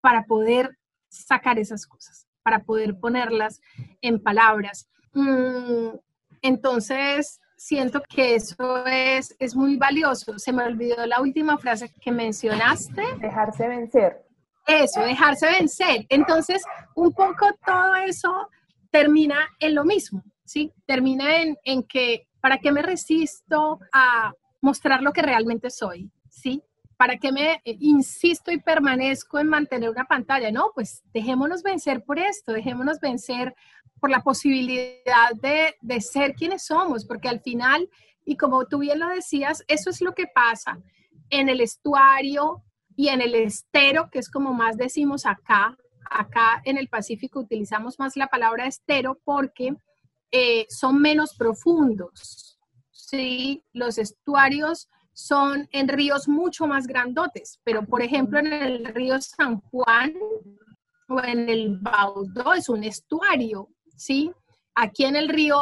para poder sacar esas cosas, para poder ponerlas en palabras. Mm, entonces, siento que eso es, es muy valioso. Se me olvidó la última frase que mencionaste. Dejarse vencer. Eso, dejarse vencer. Entonces, un poco todo eso termina en lo mismo, ¿sí? Termina en, en que, ¿para qué me resisto a mostrar lo que realmente soy? ¿Sí? ¿Para qué me eh, insisto y permanezco en mantener una pantalla? No, pues dejémonos vencer por esto, dejémonos vencer por la posibilidad de, de ser quienes somos, porque al final, y como tú bien lo decías, eso es lo que pasa en el estuario y en el estero, que es como más decimos acá, acá en el Pacífico utilizamos más la palabra estero porque eh, son menos profundos. Sí, los estuarios son en ríos mucho más grandotes, pero por ejemplo en el río San Juan o en el Baudó es un estuario, ¿sí? Aquí en el río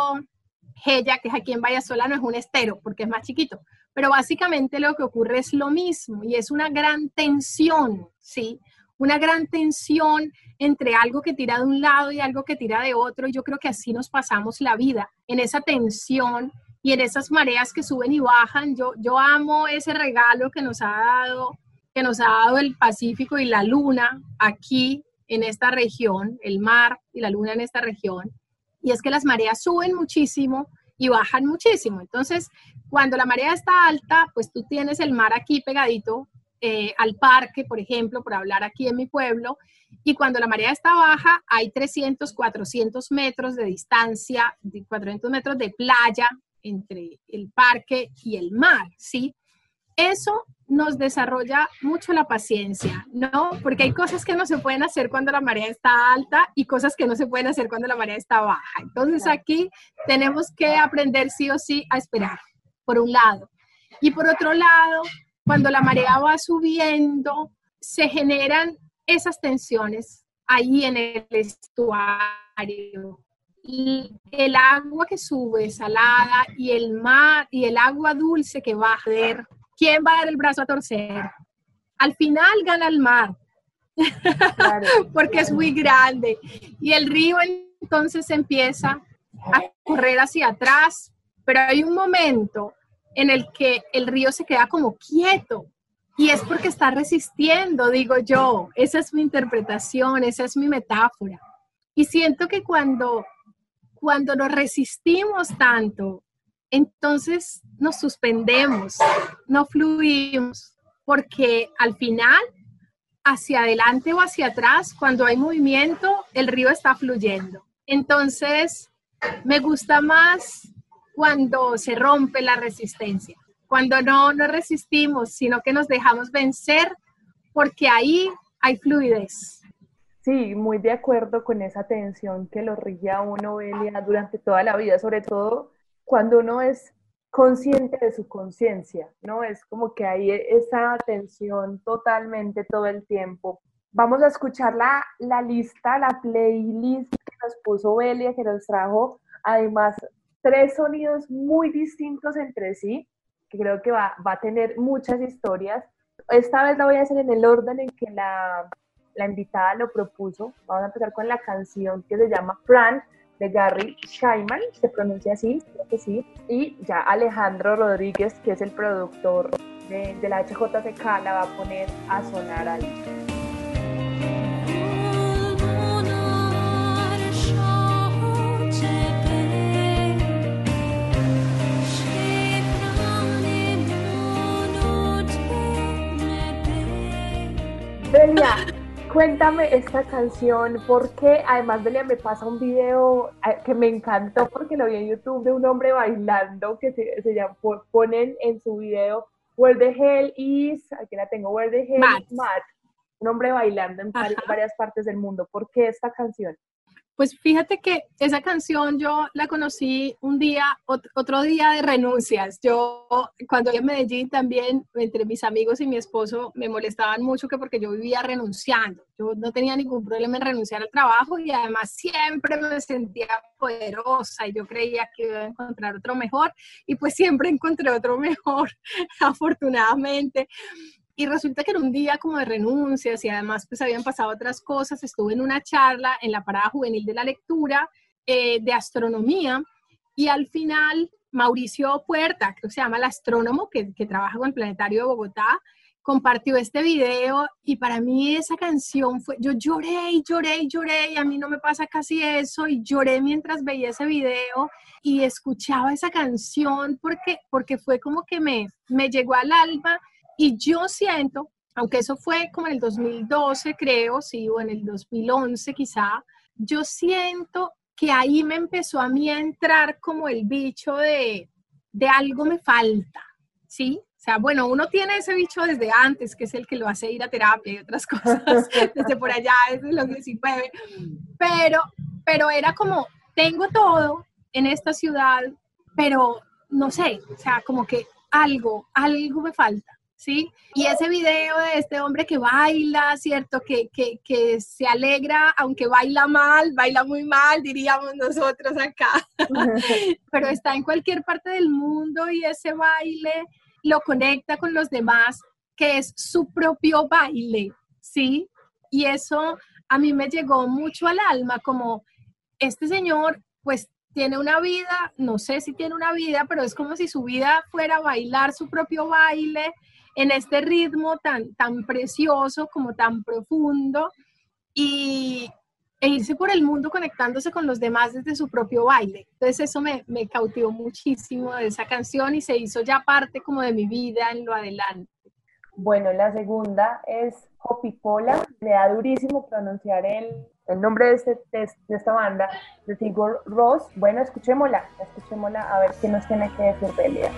Gella, que es aquí en no es un estero porque es más chiquito, pero básicamente lo que ocurre es lo mismo y es una gran tensión, ¿sí? Una gran tensión entre algo que tira de un lado y algo que tira de otro. Y yo creo que así nos pasamos la vida, en esa tensión y en esas mareas que suben y bajan. Yo, yo amo ese regalo que nos ha dado que nos ha dado el Pacífico y la luna aquí en esta región, el mar y la luna en esta región, y es que las mareas suben muchísimo y bajan muchísimo. Entonces, cuando la marea está alta, pues tú tienes el mar aquí pegadito eh, al parque, por ejemplo, por hablar aquí en mi pueblo, y cuando la marea está baja, hay 300, 400 metros de distancia, 400 metros de playa entre el parque y el mar, ¿sí? Eso nos desarrolla mucho la paciencia, ¿no? Porque hay cosas que no se pueden hacer cuando la marea está alta y cosas que no se pueden hacer cuando la marea está baja. Entonces aquí tenemos que aprender sí o sí a esperar, por un lado. Y por otro lado, cuando la marea va subiendo, se generan esas tensiones ahí en el estuario y el agua que sube salada y el mar y el agua dulce que va a ver, ¿quién va a dar el brazo a torcer? Al final gana el mar, <laughs> porque es muy grande. Y el río entonces empieza a correr hacia atrás, pero hay un momento en el que el río se queda como quieto y es porque está resistiendo, digo yo. Esa es mi interpretación, esa es mi metáfora. Y siento que cuando cuando nos resistimos tanto, entonces nos suspendemos, no fluimos, porque al final, hacia adelante o hacia atrás, cuando hay movimiento, el río está fluyendo. Entonces, me gusta más cuando se rompe la resistencia, cuando no nos resistimos, sino que nos dejamos vencer, porque ahí hay fluidez. Sí, muy de acuerdo con esa tensión que lo rige a uno, Belia, durante toda la vida, sobre todo cuando uno es consciente de su conciencia, ¿no? Es como que hay esa tensión totalmente todo el tiempo. Vamos a escuchar la, la lista, la playlist que nos puso Belia, que nos trajo además tres sonidos muy distintos entre sí, que creo que va, va a tener muchas historias. Esta vez la voy a hacer en el orden en que la, la invitada lo propuso. Vamos a empezar con la canción que se llama Fran de Gary Scheinman, se pronuncia así, creo que sí, y ya Alejandro Rodríguez, que es el productor de, de la HJCK, la va a poner a sonar ahí. Delia, Cuéntame esta canción, porque además de me pasa un video que me encantó porque lo vi en YouTube de un hombre bailando que se, se llama, ponen en su video Where the Hell is, aquí la tengo, Where the Hell is Matt, un hombre bailando en varias partes del mundo. ¿Por qué esta canción? Pues fíjate que esa canción yo la conocí un día, otro día de renuncias. Yo cuando en Medellín también, entre mis amigos y mi esposo, me molestaban mucho que porque yo vivía renunciando. Yo no tenía ningún problema en renunciar al trabajo y además siempre me sentía poderosa y yo creía que iba a encontrar otro mejor y pues siempre encontré otro <laughs> mejor, afortunadamente. Y resulta que era un día como de renuncias y además pues habían pasado otras cosas. Estuve en una charla en la parada juvenil de la lectura eh, de astronomía y al final Mauricio Puerta, creo que se llama el astrónomo que, que trabaja con el Planetario de Bogotá, compartió este video y para mí esa canción fue, yo lloré y lloré y lloré y a mí no me pasa casi eso y lloré mientras veía ese video y escuchaba esa canción porque, porque fue como que me, me llegó al alma y yo siento, aunque eso fue como en el 2012 creo, sí, o en el 2011 quizá, yo siento que ahí me empezó a mí a entrar como el bicho de, de algo me falta, ¿sí? O sea, bueno, uno tiene ese bicho desde antes, que es el que lo hace ir a terapia y otras <laughs> cosas, desde por allá, desde los 19, pero, pero era como, tengo todo en esta ciudad, pero no sé, o sea, como que algo, algo me falta. ¿Sí? Y ese video de este hombre que baila, ¿cierto? Que, que, que, se alegra, aunque baila mal, baila muy mal, diríamos nosotros acá, <laughs> pero está en cualquier parte del mundo y ese baile lo conecta con los demás, que es su propio baile, ¿sí? Y eso a mí me llegó mucho al alma, como este señor, pues tiene una vida, no sé si tiene una vida, pero es como si su vida fuera bailar su propio baile en este ritmo tan, tan precioso, como tan profundo, y, e irse por el mundo conectándose con los demás desde su propio baile. Entonces eso me, me cautivó muchísimo de esa canción y se hizo ya parte como de mi vida en lo adelante. Bueno, la segunda es Hopipola. Le da durísimo pronunciar el, el nombre de, este, de, esta banda, de Tigor Ross. Bueno, escuchémosla, escuchémosla a ver qué nos tiene que decir Belia.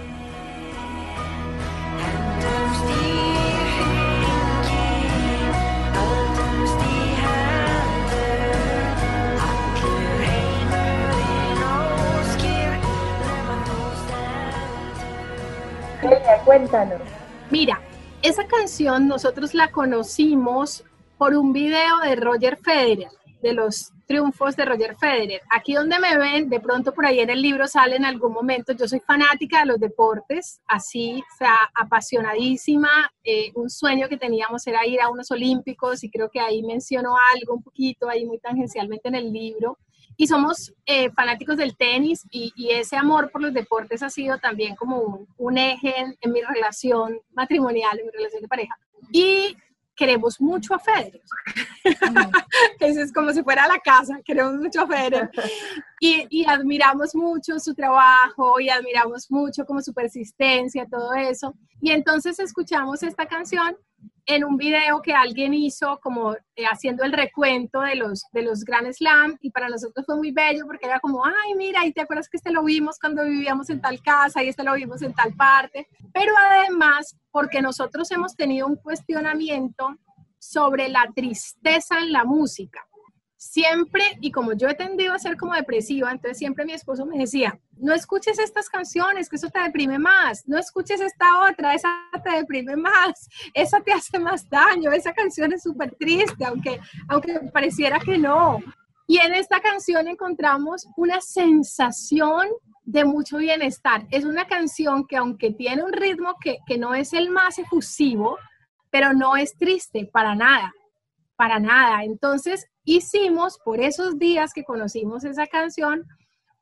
Mira, esa canción nosotros la conocimos por un video de Roger Federer, de los triunfos de Roger Federer. Aquí donde me ven, de pronto por ahí en el libro sale en algún momento, yo soy fanática de los deportes, así, o sea, apasionadísima. Eh, un sueño que teníamos era ir a unos olímpicos y creo que ahí menciono algo un poquito, ahí muy tangencialmente en el libro y somos eh, fanáticos del tenis y, ese amor por los deportes ha sido también como un, eje en, mi relación matrimonial, en mi relación de pareja. Y queremos mucho a Federer. <laughs> Eso es como si fuera la casa, queremos mucho a Federer. Y, y, admiramos mucho su trabajo y admiramos mucho como su persistencia, todo eso. Y entonces escuchamos esta canción en un video que alguien hizo como eh, haciendo el recuento de los, de los Grand Slam y para nosotros fue muy bello porque era como, ay, mira, y te acuerdas que este lo vimos cuando vivíamos en tal casa y este lo vimos en tal parte, pero además porque nosotros hemos tenido un cuestionamiento sobre la tristeza en la música siempre, y como yo he tendido a ser como depresiva, entonces siempre mi esposo me decía, no escuches estas canciones, que eso te deprime más, no escuches esta otra, esa te deprime más, esa te hace más daño, esa canción es súper triste, aunque, aunque pareciera que no. Y en esta canción encontramos una sensación de mucho bienestar. Es una canción que aunque tiene un ritmo que, que no es el más efusivo, pero no es triste para nada, para nada. Entonces, hicimos por esos días que conocimos esa canción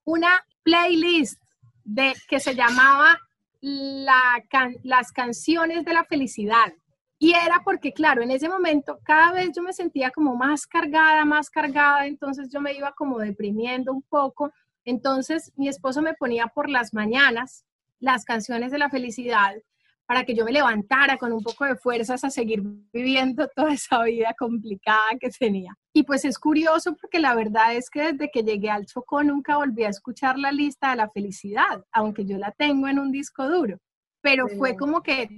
una playlist de, que se llamaba Las canciones de la felicidad. Y era porque, claro, en ese momento cada vez yo me sentía como más cargada, más cargada, entonces yo me iba como deprimiendo un poco. Entonces mi esposo me ponía por las mañanas las canciones de la felicidad para que yo me levantara con un poco de fuerzas a seguir viviendo <laughs> toda esa vida complicada que tenía. Y pues es curioso porque la verdad es que desde que llegué al Chocó nunca volví a escuchar la lista de la felicidad, aunque yo la tengo en un disco duro. Pero fue como que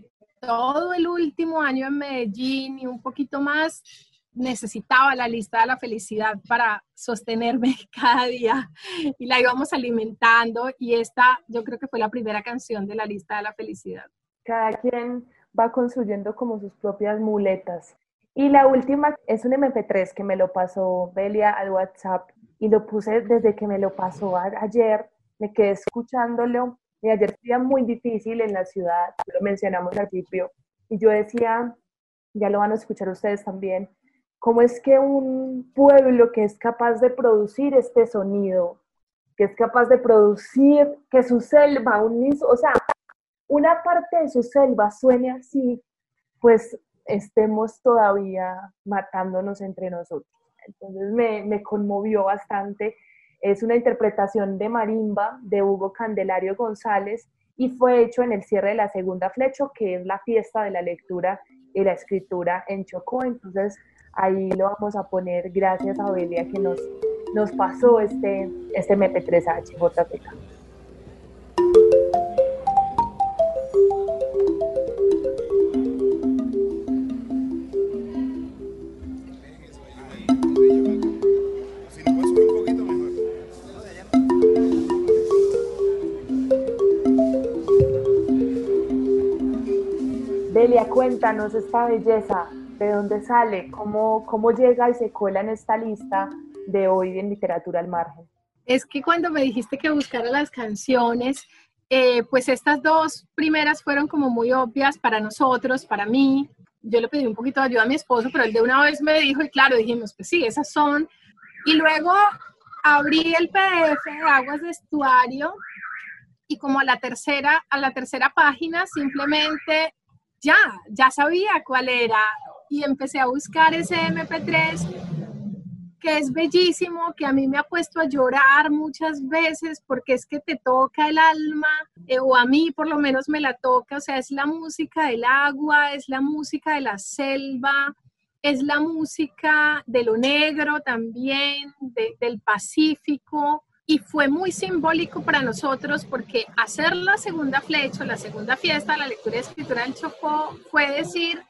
todo el último año en Medellín y un poquito más necesitaba la lista de la felicidad para sostenerme <laughs> cada día y la íbamos alimentando y esta yo creo que fue la primera canción de la lista de la felicidad cada quien va construyendo como sus propias muletas. Y la última es un MP3 que me lo pasó Belia al WhatsApp y lo puse desde que me lo pasó ayer, me quedé escuchándolo y ayer fue muy difícil en la ciudad, lo mencionamos al principio, y yo decía, ya lo van a escuchar ustedes también, cómo es que un pueblo que es capaz de producir este sonido, que es capaz de producir que su selva, un, o sea, una parte de su selva suene así, pues estemos todavía matándonos entre nosotros. Entonces me, conmovió bastante. Es una interpretación de marimba de Hugo Candelario González y fue hecho en el cierre de la segunda flecho, que es la fiesta de la lectura y la escritura en Chocó. Entonces ahí lo vamos a poner gracias a Obelia que nos, nos pasó este, este MP3H JPK. Delia, cuéntanos esta belleza, ¿de dónde sale? ¿Cómo, ¿Cómo llega y se cola en esta lista de hoy en Literatura al Margen? Es que cuando me dijiste que buscara las canciones, eh, pues estas dos primeras fueron como muy obvias para nosotros, para mí. Yo le pedí un poquito de ayuda a mi esposo, pero él de una vez me dijo, y claro, dijimos, pues sí, esas son. Y luego abrí el PDF de Aguas de Estuario y como a la tercera, a la tercera página simplemente ya, ya sabía cuál era y empecé a buscar ese MP3 que es bellísimo, que a mí me ha puesto a llorar muchas veces porque es que te toca el alma, eh, o a mí por lo menos me la toca, o sea, es la música del agua, es la música de la selva, es la música de lo negro también, del Pacífico, y fue muy simbólico para nosotros porque hacer la segunda flecha, la segunda fiesta, la lectura y escritura en Chocó, fue decir,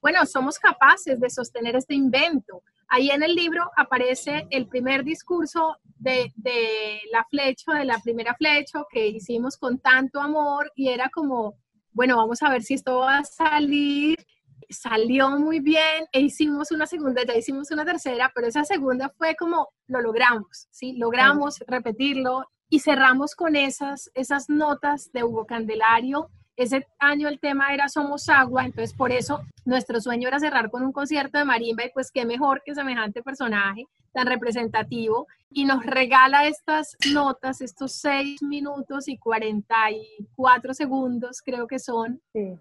bueno, somos capaces de sostener este invento. Ahí en el libro aparece el primer discurso de, de la flecha, de la primera flecha que hicimos con tanto amor y era como, bueno, vamos a ver si esto va a salir salió muy bien e hicimos una segunda, ya hicimos una tercera, pero esa segunda fue como lo logramos, ¿sí? Logramos repetirlo y cerramos con esas, esas notas de Hugo Candelario. Ese año el tema era Somos Agua, entonces por eso nuestro sueño era cerrar con un concierto de marimba y pues qué mejor que semejante personaje tan representativo y nos regala estas notas, estos seis minutos y 44 segundos creo que son,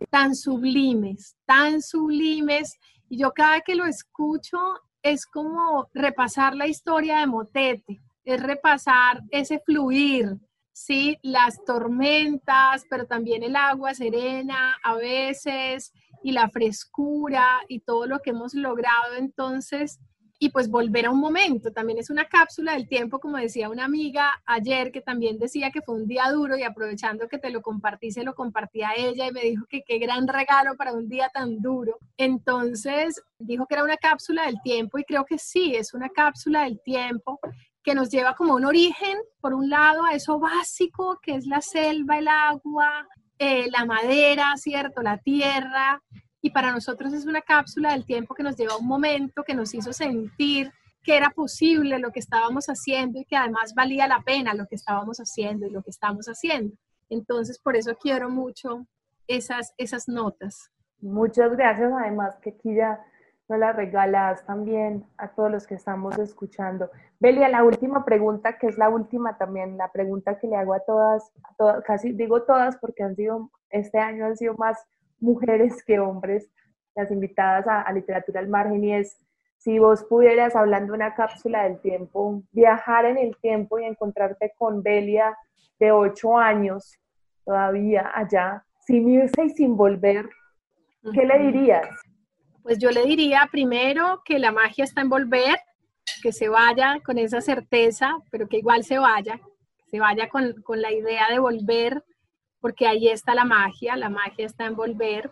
tan sublimes, tan sublimes. Y yo cada que lo escucho es como repasar la historia de Motete, es repasar ese fluir, sí, las tormentas, pero también el agua serena a veces y la frescura y todo lo que hemos logrado. Entonces y pues volver a un momento. También es una cápsula del tiempo, como decía una amiga ayer, que también decía que fue un día duro y aprovechando que te lo compartí, se lo compartí a ella y me dijo que qué gran regalo para un día tan duro. Entonces dijo que era una cápsula del tiempo y creo que sí, es una cápsula del tiempo que nos lleva como un origen, por un lado, a eso básico que es la selva, el agua, eh, la madera, ¿cierto? La tierra. Y para nosotros es una cápsula del tiempo que nos lleva a un momento que nos hizo sentir que era posible lo que estábamos haciendo y que además valía la pena lo que estábamos haciendo y lo que estamos haciendo. Entonces, por eso quiero mucho esas, esas notas. Muchas gracias, además que aquí ya nos la regalas también a todos los que estamos escuchando. Belia, la última pregunta, que es la última también, la pregunta que le hago a todas, a todas casi digo todas porque han sido, este año han sido más mujeres que hombres las invitadas a, Literatura al Margen y es, si vos pudieras, hablando una cápsula del tiempo, viajar en el tiempo y encontrarte con Belia de ocho años, todavía allá, sin irse y sin volver, ¿qué le dirías? Pues yo le diría primero que la magia está en volver, que se vaya con esa certeza, pero que igual se vaya, se vaya con, la idea de volver, porque ahí está la magia, la magia está en volver.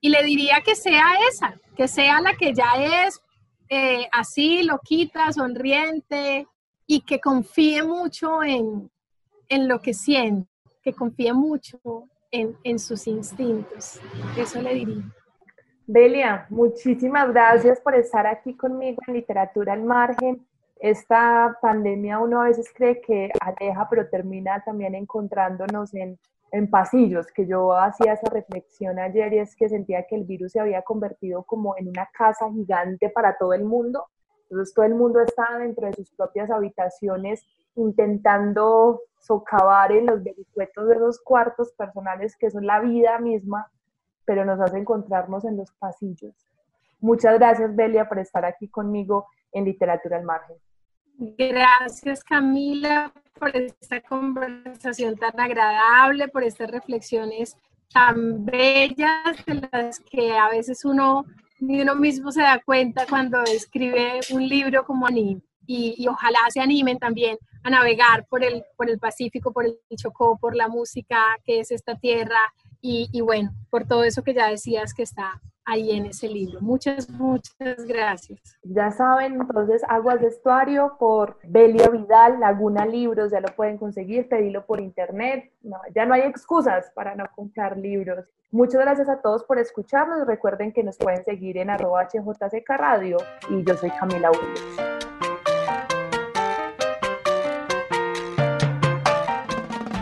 Y le diría que sea esa, que sea la que ya es eh, así, loquita, sonriente, y que confíe mucho en, lo que siente, que confíe mucho en, en sus instintos. Eso le diría. Belia, muchísimas gracias por estar aquí conmigo en Literatura al Margen. Esta pandemia uno a veces cree que aleja, pero termina también encontrándonos en, en pasillos, que yo hacía esa reflexión ayer y es que sentía que el virus se había convertido como en una casa gigante para todo el mundo. Entonces todo el mundo estaba dentro de sus propias habitaciones intentando socavar en los vericuetos de los cuartos personales que son la vida misma, pero nos hace encontrarnos en los pasillos. Muchas gracias, Belia, por estar aquí conmigo en Literatura al Margen. Gracias, Camila, por esta conversación tan agradable, por estas reflexiones tan bellas de las que a veces uno ni uno mismo se da cuenta cuando escribe un libro como. Y, y, ojalá se animen también a navegar por el, por el Pacífico, por el Chocó, por la música que es esta tierra y, y bueno, por todo eso que ya decías que está ahí en ese libro. Muchas, muchas gracias. Ya saben, entonces, Aguas de Estuario por Belia Vidal, Laguna Libros, ya lo pueden conseguir, pedirlo por internet. No, ya no hay excusas para no comprar libros. Muchas gracias a todos por escucharnos. Recuerden que nos pueden seguir en arroba HJCK Radio y yo soy Camila Williams.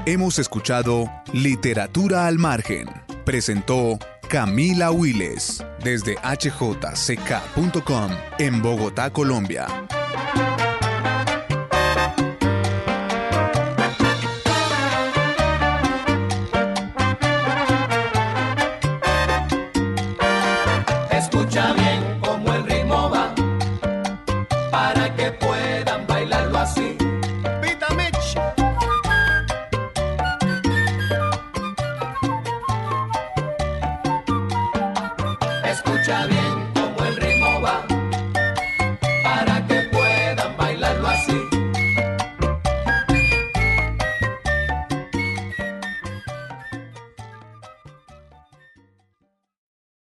Hemos escuchado Literatura al Margen. Presentó Camila Willes desde hjck.com en Bogotá, Colombia.